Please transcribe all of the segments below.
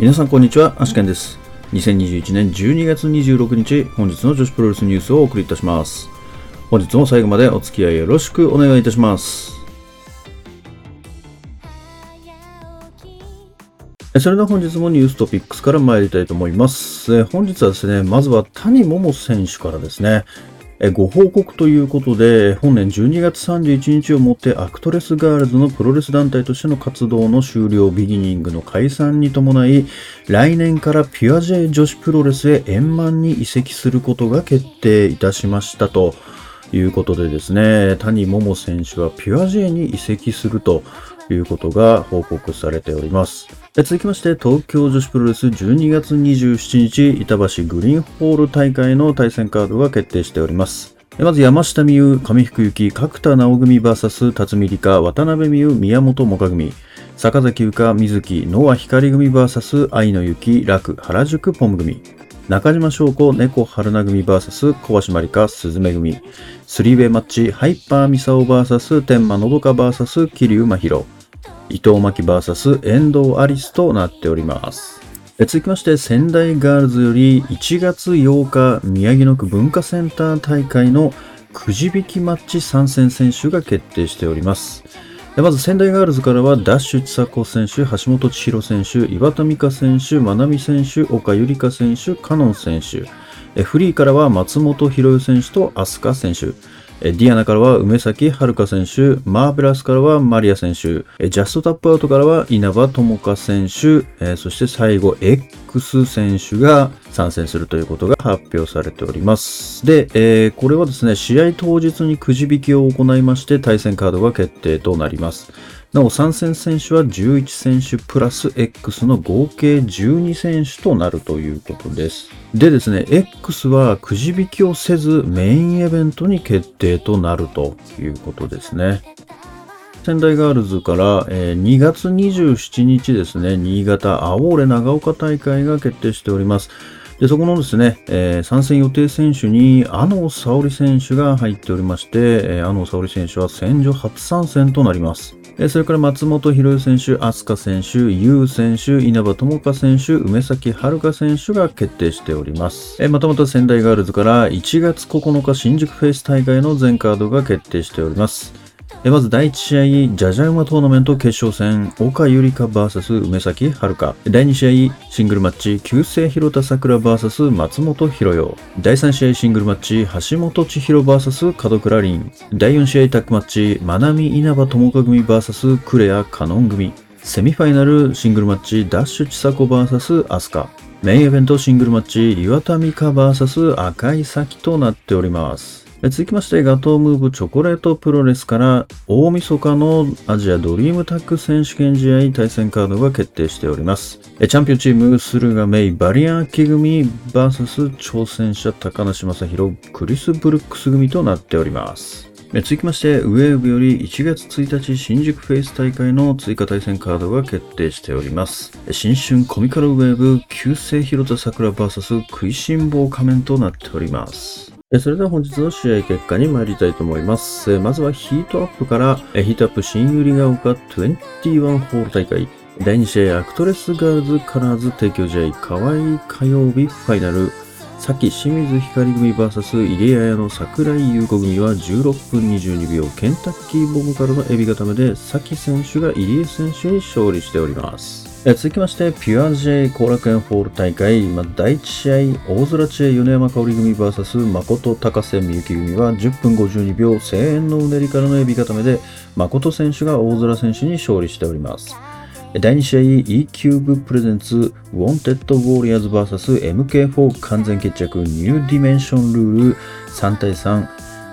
皆さんこんにちは、アシケンです。2021年12月26日、本日の女子プロレスニュースをお送りいたします。本日も最後までお付き合いよろしくお願いいたします。それでは本日もニューストピックスから参りたいと思います。本日はですね、まずは谷もも選手からですね、ご報告ということで、本年12月31日をもってアクトレスガールズのプロレス団体としての活動の終了ビギニングの解散に伴い、来年からピュア J 女子プロレスへ円満に移籍することが決定いたしましたということでですね、谷桃選手はピュア J に移籍するということが報告されております。続きまして、東京女子プロレス12月27日、板橋グリーンホール大会の対戦カードが決定しております。まず山下美優、上福幸、角田直組 VS 辰巳梨花、渡辺美優、宮本萌歌組、坂崎優香、水木、野和光組 VS 愛の雪、楽、原宿ポム組、中島翔子、猫春菜組 VS 小橋まりか、鈴芽組、スリーウェイマッチ、ハイパーミサオ VS 天満のどか VS 桐生真宙、伊藤真希 VS 遠藤アリスとなっております。続きまして、仙台ガールズより1月8日、宮城野区文化センター大会のくじ引きマッチ参戦選手が決定しております。まず仙台ガールズからはダッシュ千佐子選手、橋本千紘選手、岩田美香選手、愛海選手、岡ゆりか選手、カノン選手。フリーからは松本博代選手と飛鳥選手。ディアナからは梅崎遥選手、マーベラスからはマリア選手、ジャストタップアウトからは稲葉友香選手、そして最後 X 選手が参戦するということが発表されております。で、えーこれはですね、試合当日にくじ引きを行いまして対戦カードが決定となります。なお参戦選手は11選手プラス X の合計12選手となるということです。でですね、X はくじ引きをせずメインイベントに決定となるということですね。仙台ガールズから、えー2月27日ですね、新潟青俺長岡大会が決定しております。で、そこのですね、えー参戦予定選手に、阿野沙織選手が入っておりまして、えー、阿野沙織選手は戦場初参戦となります。えそれから松本博之選手、飛鳥選手、優選手、稲葉智香選手、梅崎遥選手が決定しております。えまたまた仙台ガールズから1月9日新宿フェイス大会の全カードが決定しております。まず第1試合、ジャジャ馬トーナメント決勝戦、岡ゆりか VS 梅崎遥。第2試合、シングルマッチ、旧姓広田桜 VS 松本博代。第3試合、シングルマッチ、橋本千尋 VS 門倉凛。第4試合、タッグマッチ、まなみ稲葉友香組 VS クレアカノン組。セミファイナルシングルマッチ、ダッシュ千佐子 VS アスカ。メインイベントシングルマッチ、岩田美香 VS 赤い咲となっております。続きまして、ガトームーブチョコレートプロレスから、大晦日のアジアドリームタッグ選手権試合対戦カードが決定しております。チャンピオンチーム、駿河メイ、バリアン秋組 VS 挑戦者高梨正宏、クリス・ブルックス組となっております。続きまして、ウェーブより1月1日新宿フェイス大会の追加対戦カードが決定しております。新春コミカルウェーブ、旧姓広田桜 VS 食いしん坊仮面となっております。それでは本日の試合結果に参りたいと思います。まずはヒートアップから、ヒートアップ新百合ヶ丘21ホール大会。第2試合アクトレスガールズカラーズ提供試合河合火曜日ファイナル。 SAKI 清水ひかり組 VS 入江彩乃桜井優子組は16分22秒ケンタッキーボムからのエビ固めで SAKI 選手が入江選手に勝利しております。続きまして、 PURE-J 後楽園ホール大会、まあ、第1試合、大空ちえ米山香織組 VS 誠高瀬みゆき組は10分52秒、声援のうねりからのエビ固めで、誠選手が大空選手に勝利しております。第2試合 E キューブプレゼンツウォンテッドウォーリアーズ VSMK4 完全決着ニューディメンションルール。3対3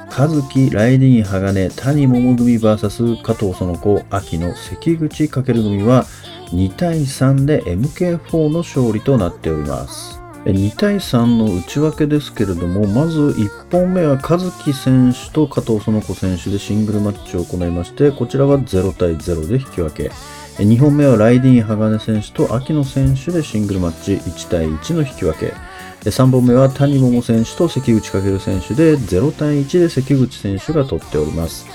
KAZUKI ライディーン鋼谷もも組 VS 加藤園子秋の関口翔組は2対3で MK4 の勝利となっております。2対3の内訳ですけれどもまず1本目は和樹選手と加藤園子選手でシングルマッチを行いましてこちらは0対0で引き分け。2本目はライディーン鋼選手と秋野選手でシングルマッチ1対1の引き分け。3本目は谷桃選手と関口翔選手で0対1で関口選手が取っております。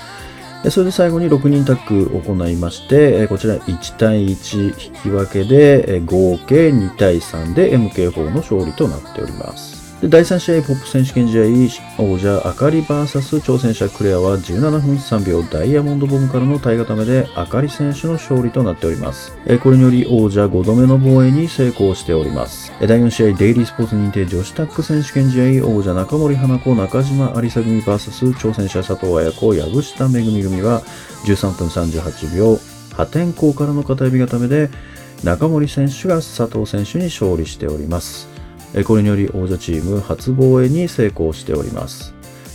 それで最後に6人タッグを行いまして、こちら1対1引き分けで合計2対3で MK4 の勝利となっております。で第3試合、ポップ選手権試合、王者あかり VS 挑戦者クレアは17分3秒ダイヤモンドボムからの体固めであかり選手の勝利となっております。これにより王者5度目の防衛に成功しております。第4試合、デイリースポーツ認定女子タック選手権試合、王者中森花子、中島有沙組 VS 挑戦者佐藤綾子、藪下めぐみ組は13分38秒、破天荒からの片指固めで中森選手が佐藤選手に勝利しております。これにより王者チーム初防衛に成功しております。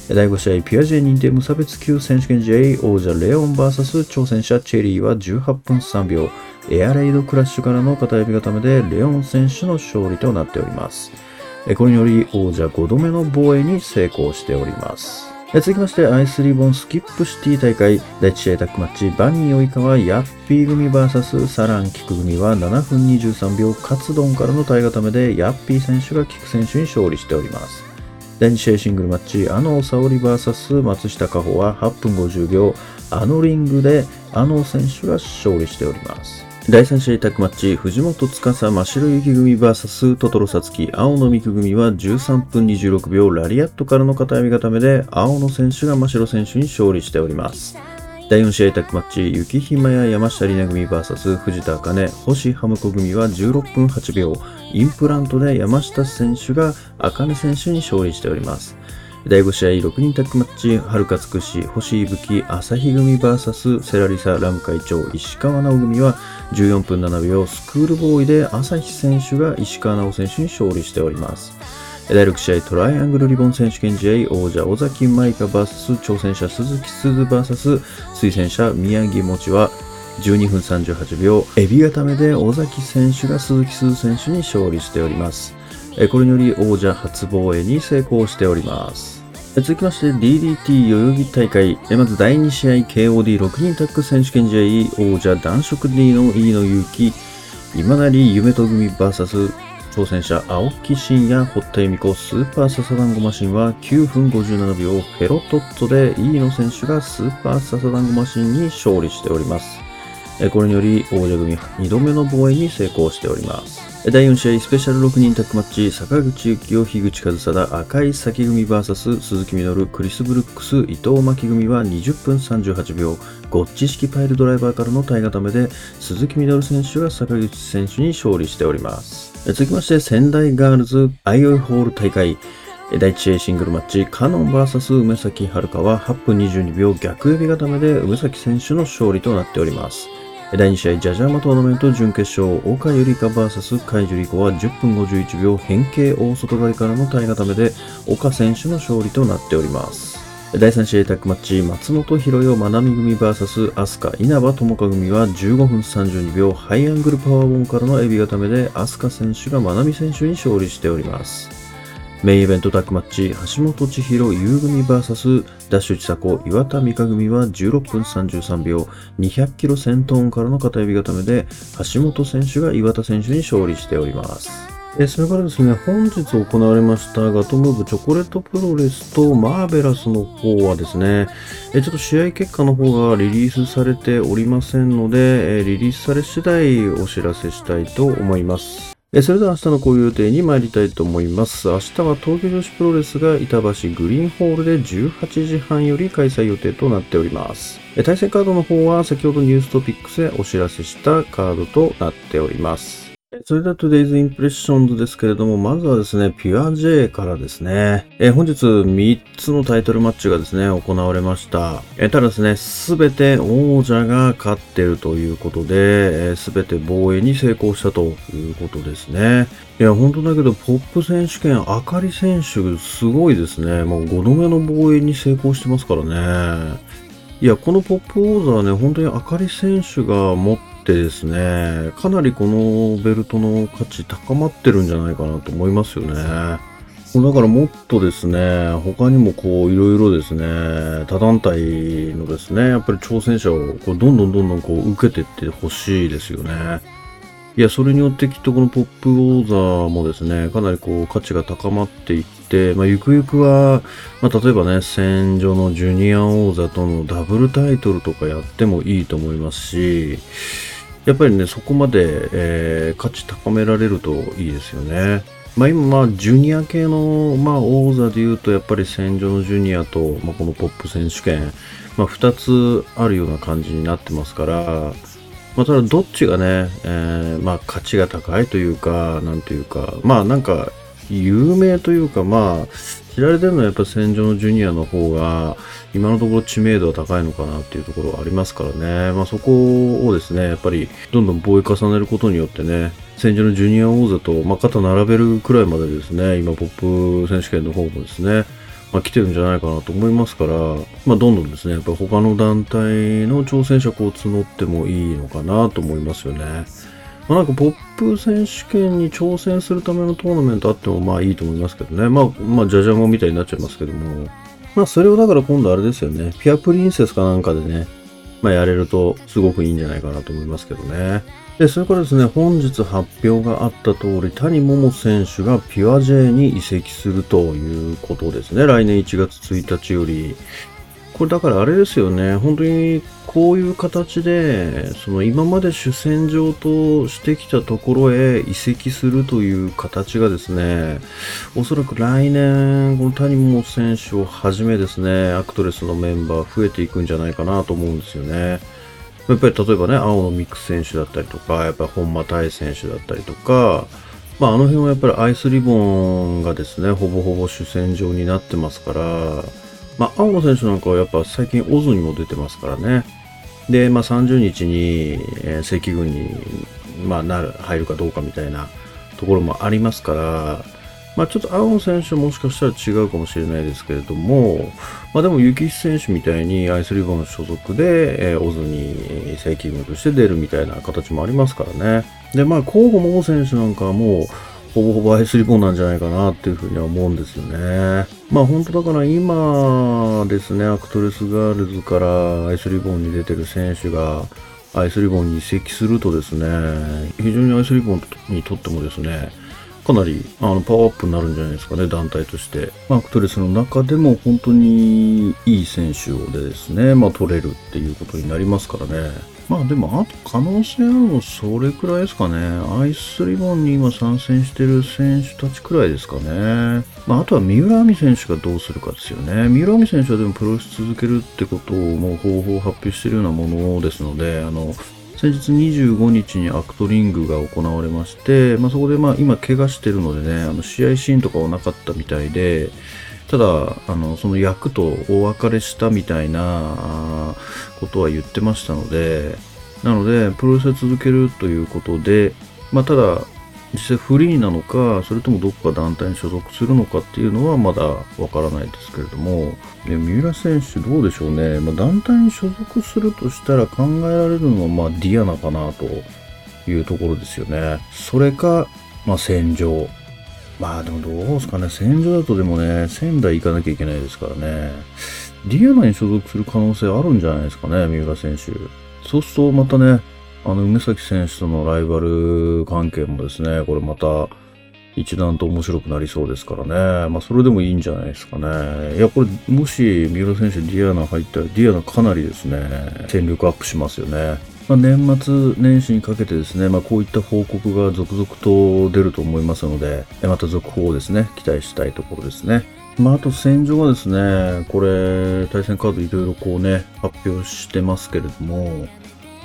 第5試合、ピアジェ認定無差別級選手権試合、王者レオン VS 挑戦者チェリーは18分3秒、エアレイドクラッシュからの片指固めでレオン選手の勝利となっております。これにより王者5度目の防衛に成功しております。続きまして、アイスリボンスキップシティ大会、第1試合タックマッチ、バニー及川ヤッピー組 VS サランキク組は7分23秒カツドンからの体固めで、ヤッピー選手がキク選手に勝利しております。第2試合シングルマッチ、あの沙織 VS 松下加穂は8分50秒、あのリングであの選手が勝利しております。第3試合タックマッチ、藤本司真白雪組 VS トトロサツキ青野美久組は13分26秒ラリアットからの片指固めで青野選手が真白選手に勝利しております。第4試合タックマッチ、雪姫や山下里奈組 VS 藤田茜、星ハムコ組は16分8秒、インプラントで山下選手が茜選手に勝利しております。第5試合6人タッグマッチ、はるかつくし、星いぶき、朝日組 VS セラリサラム会長、石川直組は14分7秒、スクールボーイで朝日選手が石川直選手に勝利しております。第6試合トライアングルリボン選手権試合王者尾崎舞香 VS 挑戦者鈴木鈴 VS 推薦者宮城持ちは12分38秒エビ固めで尾崎選手が鈴木鈴選手に勝利しております。これにより王者初防衛に成功しております。続きまして DDT 代々木大会。まず第2試合 KOD6 人タッグ選手権試合王者男色 D の飯野祐希、今成夢と組 VS 挑戦者青木真也、堀田恵美子スーパーササダンゴマシンは9分57秒フェロトットで飯野選手がスーパーササダンゴマシンに勝利しております。これにより王者組2度目の防衛に成功しております。第4試合スペシャル6人タッグマッチ坂口幸雄樋口和貞赤い先組 VS 鈴木みのるクリス・ブルックス伊藤真希組は20分38秒。ゴッチ式パイルドライバーからの体固めで鈴木みのる選手が坂口選手に勝利しております。続きまして仙台ガールズアイオイホール大会。第1試合シングルマッチ、カノン VS 梅崎遥は8分22秒逆指固めで梅崎選手の勝利となっております。第2試合、ジャジャーマトーナメント準決勝、岡ゆりか VS 海樹里子は10分51秒変形大外刈りからの体固めで、岡選手の勝利となっております。第3試合タックマッチ、松本博代まなみ組 VS 飛鳥稲葉智香組は15分32秒ハイアングルパワーボムからのエビ固めで飛鳥選手がまなみ選手に勝利しております。メインイベントタックマッチ、橋本千尋優組 VS ダッシュ千佐子岩田美香組は16分33秒、200キロ先頭からの片指固めで、橋本選手が岩田選手に勝利しております。えそれからですね、本日行われましたガトムーブチョコレートプロレスとマーベラスの方はですね、えちょっと試合結果の方がリリースされておりませんので、えリリースされ次第お知らせしたいと思います。それでは明日のこういう予定に参りたいと思います。明日は東京女子プロレスが板橋グリーンホールで18時半より開催予定となっております。対戦カードの方は先ほどニューストピックスでお知らせしたカードとなっております。それでは Today's Impressions ですけれども、まずはですね、ピュア J からですね、えー、本日3つのタイトルマッチがですね、行われました。えー、ただですね、すべて王者が勝っているということで、す、え、べ、て防衛に成功したということですね。いや、本当だけど、ポップ選手権、あかり選手、すごいですね。もう5度目の防衛に成功してますからね。いや、このポップ王座はね、本当にあかり選手が持ってですね、かなりこのベルトの価値高まってるんじゃないかなと思いますよね。だからもっとですね、他にもこういろいろですね、他団体のですね、やっぱり挑戦者をこうどんどんどんどんこう受けていってほしいですよね。いや、それによってきっとこのポップウォーザーもですね、かなりこう価値が高まっていって、まあ、ゆくゆくは、まあ、例えばね、戦場のジュニア王座とのダブルタイトルとかやってもいいと思いますし、やっぱりね、そこまで、えー、価値高められるといいですよね。まあ今、まあ、ジュニア系の、まあ、王座で言うと、やっぱり戦場のジュニアと、まあ、このポップ選手権、まあ、2つあるような感じになってますから、まあ、ただどっちがね、えー、まあ、価値が高いというか、なんというか、まあ、なんか、有名というか、まあ、知られてるのはやっぱ戦場のジュニアの方が、今のところ知名度は高いのかなっていうところはありますからね。まあそこをですね、やっぱりどんどん防衛重ねることによってね、戦場のジュニア王座と、まあ、肩並べるくらいまでですね、今ポップ選手権の方もですね、まあ、来てるんじゃないかなと思いますから、まあ、どんどんですね、やっぱ他の団体の挑戦者こう募ってもいいのかなと思いますよね。まあ、なんかポップ選手権に挑戦するためのトーナメントあってもまあいいと思いますけどね。まあ、まあ、ジャジャンゴみたいになっちゃいますけども。まあ、それをだから今度あれですよね。ピアプリンセスかなんかでね、まあ、やれるとすごくいいんじゃないかなと思いますけどね。で、それからですね、本日発表があった通り、谷桃選手がピュア J に移籍するということですね。来年1月1日より。これだからあれですよね、本当にこういう形で、その今まで主戦場としてきたところへ移籍するという形がですね、おそらく来年、この谷本選手をはじめですね、アクトレスのメンバー増えていくんじゃないかなと思うんですよね。やっぱり例えばね、青のミック選手だったりとか、やっぱ本間大選手だったりとか、まあ、あの辺はやっぱりアイスリボンがですね、ほぼほぼ主戦場になってますから、まあ、青野選手なんかはやっぱ最近オズにも出てますからね。で、まあ、30日に、えー、正規軍に、まあ、なる、入るかどうかみたいなところもありますから、まあ、ちょっと青野選手もしかしたら違うかもしれないですけれども、まあ、でも、雪妃選手みたいにアイスリボン所属で、えー、オズに正規軍として出るみたいな形もありますからね。で、まあ、向後桃選手なんかはもう、ほぼほぼアイスリボンなんじゃないかなっていうふうには思うんですよね。まあ本当だから今ですね、アクトレスガールズからアイスリボンに出てる選手がアイスリボンに移籍するとですね、非常にアイスリボンにとってもですね、かなりあのパワーアップになるんじゃないですかね、団体として。ま、アクトレスの中でも本当にいい選手をでですね、まあ、取れるっていうことになりますからね。まあでも、あと可能性あるのそれくらいですかね。アイスリボンに今参戦してる選手たちくらいですかね。まああとは三浦亜美選手がどうするかですよね。三浦亜美選手はでもプロレス続けるってことをもう方法を発表してるようなものですので、あの、先日25日にアクトリングが行われまして、まあ、そこでまあ今怪我してるのでね、あの試合シーンとかはなかったみたいで、ただ、あの、その役とお別れしたみたいなことは言ってましたので、なので、プロレスを続けるということで、まあ、ただ、実際フリーなのか、それともどこか団体に所属するのかっていうのはまだわからないですけれども、三浦選手どうでしょうね。まあ、団体に所属するとしたら考えられるのは、まあ、ディアナかなというところですよね。それか、まあ、仙女。まあでもどうですかね。仙女だとでもね、仙台行かなきゃいけないですからね。ディアナに所属する可能性あるんじゃないですかね、三浦選手。そうするとまたね、あの、梅咲選手とのライバル関係もですね、これまた一段と面白くなりそうですからね。まあ、それでもいいんじゃないですかね。いや、これ、もし三浦選手ディアナ入ったら、ディアナかなりですね、戦力アップしますよね。まあ、年末年始にかけてですね、まあ、こういった報告が続々と出ると思いますので、また続報をですね、期待したいところですね。まあ、あと戦場はですね、これ、対戦カードいろいろこうね、発表してますけれども、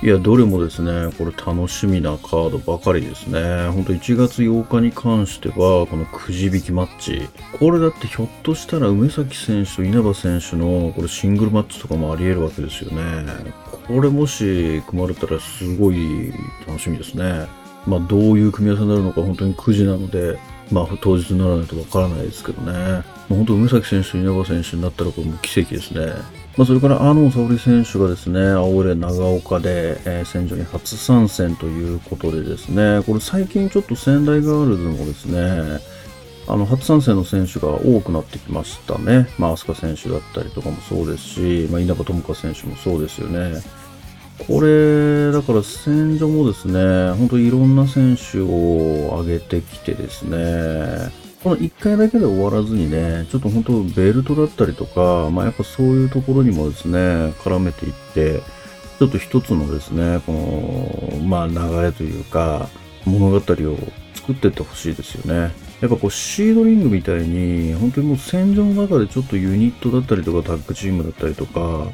いや、どれもですね、これ楽しみなカードばかりですね。ほんと1月8日に関しては、このくじ引きマッチ。これだってひょっとしたら梅崎選手と稲葉選手のこれシングルマッチとかもあり得るわけですよね。これもし組まれたらすごい楽しみですね。まあどういう組み合わせになるのか本当にくじなので、まあ当日にならないとわからないですけどね。本当梅崎選手稲葉選手になったらこれも奇跡ですね。まあ、それから、阿野沙織選手がですね、青レ長岡で、えー、戦場に初参戦ということでですね、これ最近ちょっと仙台ガールズもですね、あの、初参戦の選手が多くなってきましたね。まあ、飛鳥選手だったりとかもそうですし、まあ、稲葉友香選手もそうですよね。これ、だから戦場もですね、本当いろんな選手を上げてきてですね、この1回だけで終わらずにね、ちょっと本当ベルトだったりとか、まあやっぱそういうところにもですね、絡めていって、ちょっと一つのですね、この、まあ流れというか、物語を作っていってほしいですよね。やっぱこうシードリングみたいに、本当にもう戦場の中でちょっとユニットだったりとかタッグチームだったりとか、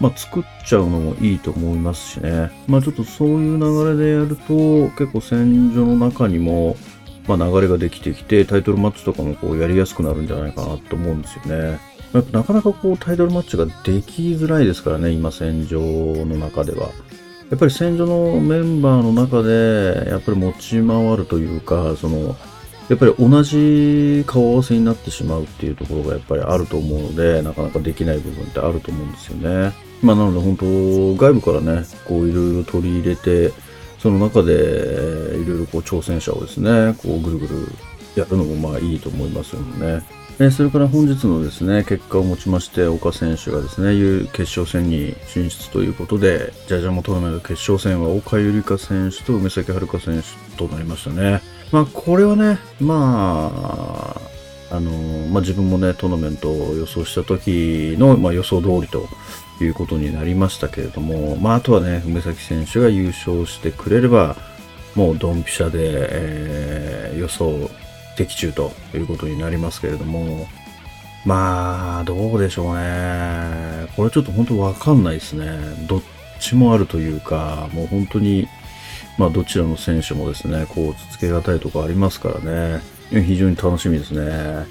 まあ作っちゃうのもいいと思いますしね。まあちょっとそういう流れでやると、結構戦場の中にも、まあ流れができてきて、タイトルマッチとかもこうやりやすくなるんじゃないかなと思うんですよね。やっぱなかなかこうタイトルマッチができづらいですからね、今戦場の中では。やっぱり戦場のメンバーの中で、やっぱり持ち回るというか、その、やっぱり同じ顔合わせになってしまうっていうところがやっぱりあると思うので、なかなかできない部分ってあると思うんですよね。まあなので本当、外部からね、こういろいろ取り入れて、その中でいろいろこう挑戦者をですね、こうぐるぐるやるのもまあいいと思いますよね。えそれから本日のですね、結果をもちまして、岡選手がですね、決勝戦に進出ということで、ジャジャマトーナメント決勝戦は岡ゆりか選手と梅崎遥選手となりましたね。まあ、これはね、まあ、あのまあ、自分もね、トーナメントを予想した時の、まあ、予想通りということになりましたけれども、まあ、あとはね、梅崎選手が優勝してくれれば、もうドンピシャで、えー、予想的中ということになりますけれども、まあ、どうでしょうね。これちょっと本当わかんないですね。どっちもあるというか、もう本当に、まあどちらの選手もですね、こう、つけがたいとこありますからね。非常に楽しみですね。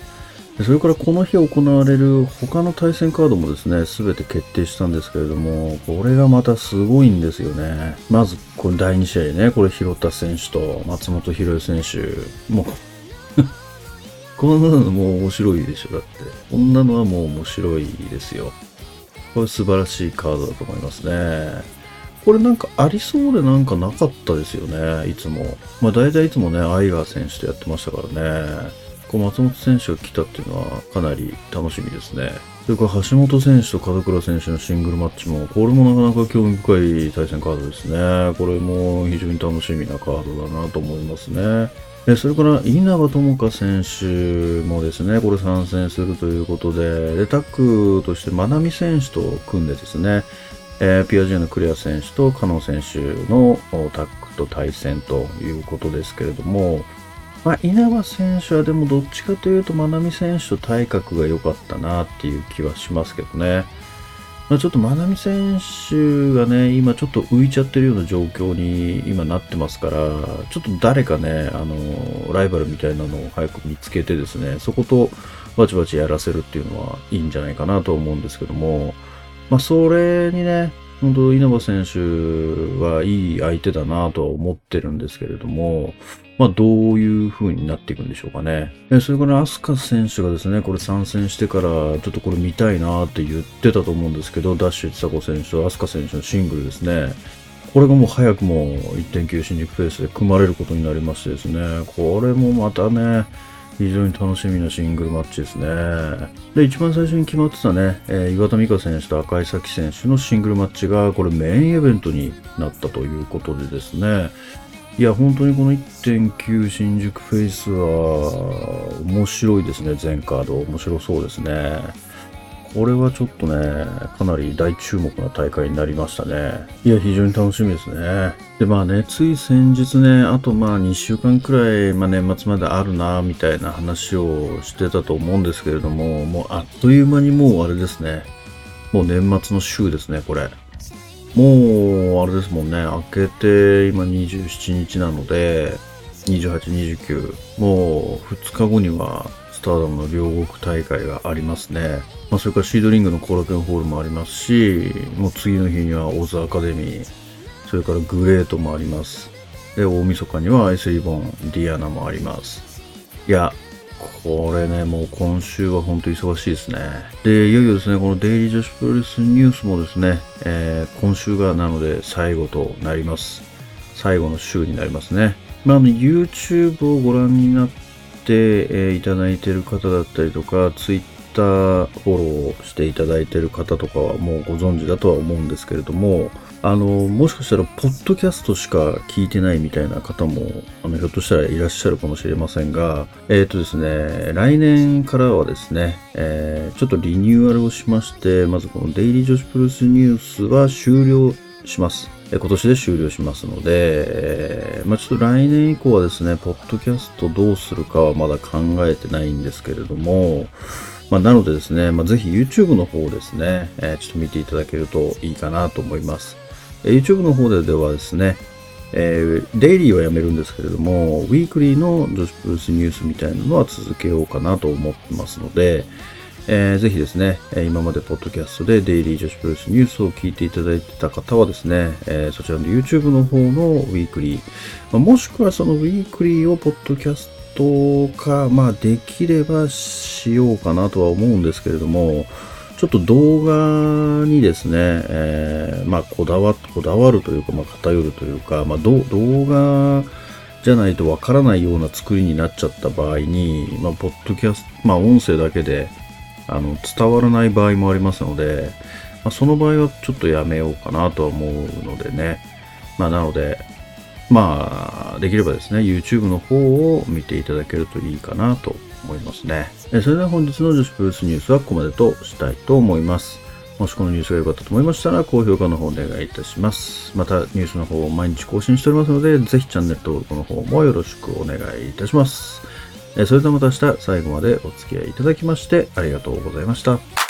それからこの日行われる他の対戦カードもですね、すべて決定したんですけれども、これがまたすごいんですよね。まず、これ第2試合ね、これ広田選手と松本博選手。もう こんなのもう面白いでしょ、だって。こんなのはもう面白いですよ。これ素晴らしいカードだと思いますね。これなんかありそうでなんかなかったですよね、いつも。まあ大体いつもね、アイガー選手とやってましたからね。こう松本選手が来たっていうのはかなり楽しみですね。それから橋本選手と門倉選手のシングルマッチも、これもなかなか興味深い対戦カードですね。これも非常に楽しみなカードだなと思いますね。それから稲葉友香選手もですね、これ参戦するということで、でタッグとして真波選手と組んでですね、えー、ピアジェのクレア選手と加納選手のタッグと対戦ということですけれども、まあ、稲葉選手はでもどっちかというと、真波選手と体格が良かったなっていう気はしますけどね。まあ、ちょっと真波選手がね、今ちょっと浮いちゃってるような状況に今なってますから、ちょっと誰かね、あの、ライバルみたいなのを早く見つけてですね、そことバチバチやらせるっていうのはいいんじゃないかなと思うんですけども、まあ、それにね、本当稲葉選手はいい相手だなとは思ってるんですけれども、まあ、どういう風になっていくんでしょうかね。それから、アスカ選手がですね、これ参戦してから、ちょっとこれ見たいなって言ってたと思うんですけど、ダッシュ千佐子選手とアスカ選手のシングルですね。これがもう早くも1.9新宿フェイスで組まれることになりましてですね、これもまたね、非常に楽しみなシングルマッチですね。で、一番最初に決まってたね、えー、岩田美香選手と赤井咲選手のシングルマッチが、これメインイベントになったということでですね、いや、本当にこの1.9新宿フェイスは面白いですね、全カード。面白そうですね。これはちょっとね、かなり大注目な大会になりましたね。いや、非常に楽しみですね。で、まあね、つい先日ね、あとまあ2週間くらい、まあ年末まであるな、みたいな話をしてたと思うんですけれども、もうあっという間にもうあれですね。もう年末の週ですね、これ。もう、あれですもんね、明けて今27日なので、28、29、もう2日後にはターダムの両国大会がありますね。まあ、それからシードリングの後楽園ホールもありますし、もう次の日にはオズアカデミー、それからグレートもあります。で、大晦日にはアイスリボン、ディアナもあります。いや、これね、もう今週は本当に忙しいですね。で、いよいよですね、このデイリー女子プロレスニュースもですね、えー、今週がなので最後となります。最後の週になりますね。まあ、YouTube をご覧になって、えー、いただいてる方だったりとか、Twitter フォローしていただいてる方とかはもうご存知だとは思うんですけれども、あの、もしかしたら、ポッドキャストしか聞いてないみたいな方も、あの、ひょっとしたらいらっしゃるかもしれませんが、えっ、ー、とですね、来年からはですね、えー、ちょっとリニューアルをしまして、まずこのデイリー女子プルスニュースは終了します。今年で終了しますので、え、まあ、ちょっと来年以降はですね、ポッドキャストどうするかはまだ考えてないんですけれども、まあ、なのでですね、まあ、ぜひ YouTube の方ですね、え、ちょっと見ていただけるといいかなと思います。YouTube の方でではですね、えー、デイリーはやめるんですけれども、ウィークリーの女子プロレスニュースみたいなのは続けようかなと思ってますので、えー、ぜひですね、今までポッドキャストでデイリー女子プロレスニュースを聞いていただいてた方はですね、えー、そちらの YouTube の方のウィークリー、まあ、もしくはそのウィークリーをポッドキャストか、まあできればしようかなとは思うんですけれども、ちょっと動画にですね、えー、まあ、こだわ、こだわるというか、まあ、偏るというか、まあ、動画じゃないとわからないような作りになっちゃった場合に、まあ、ポッドキャスト、まあ、音声だけで、あの、伝わらない場合もありますので、まあ、その場合はちょっとやめようかなとは思うのでね。まあ、なので、まあ、できればですね、YouTube の方を見ていただけるといいかなと思いますね。えそれでは本日の女子プロレスニュースはここまでとしたいと思います。もしこのニュースが良かったと思いましたら、高評価の方お願いいたします。また、ニュースの方を毎日更新しておりますので、ぜひチャンネル登録の方もよろしくお願いいたします。それではまた明日最後までお付き合いいただきましてありがとうございました。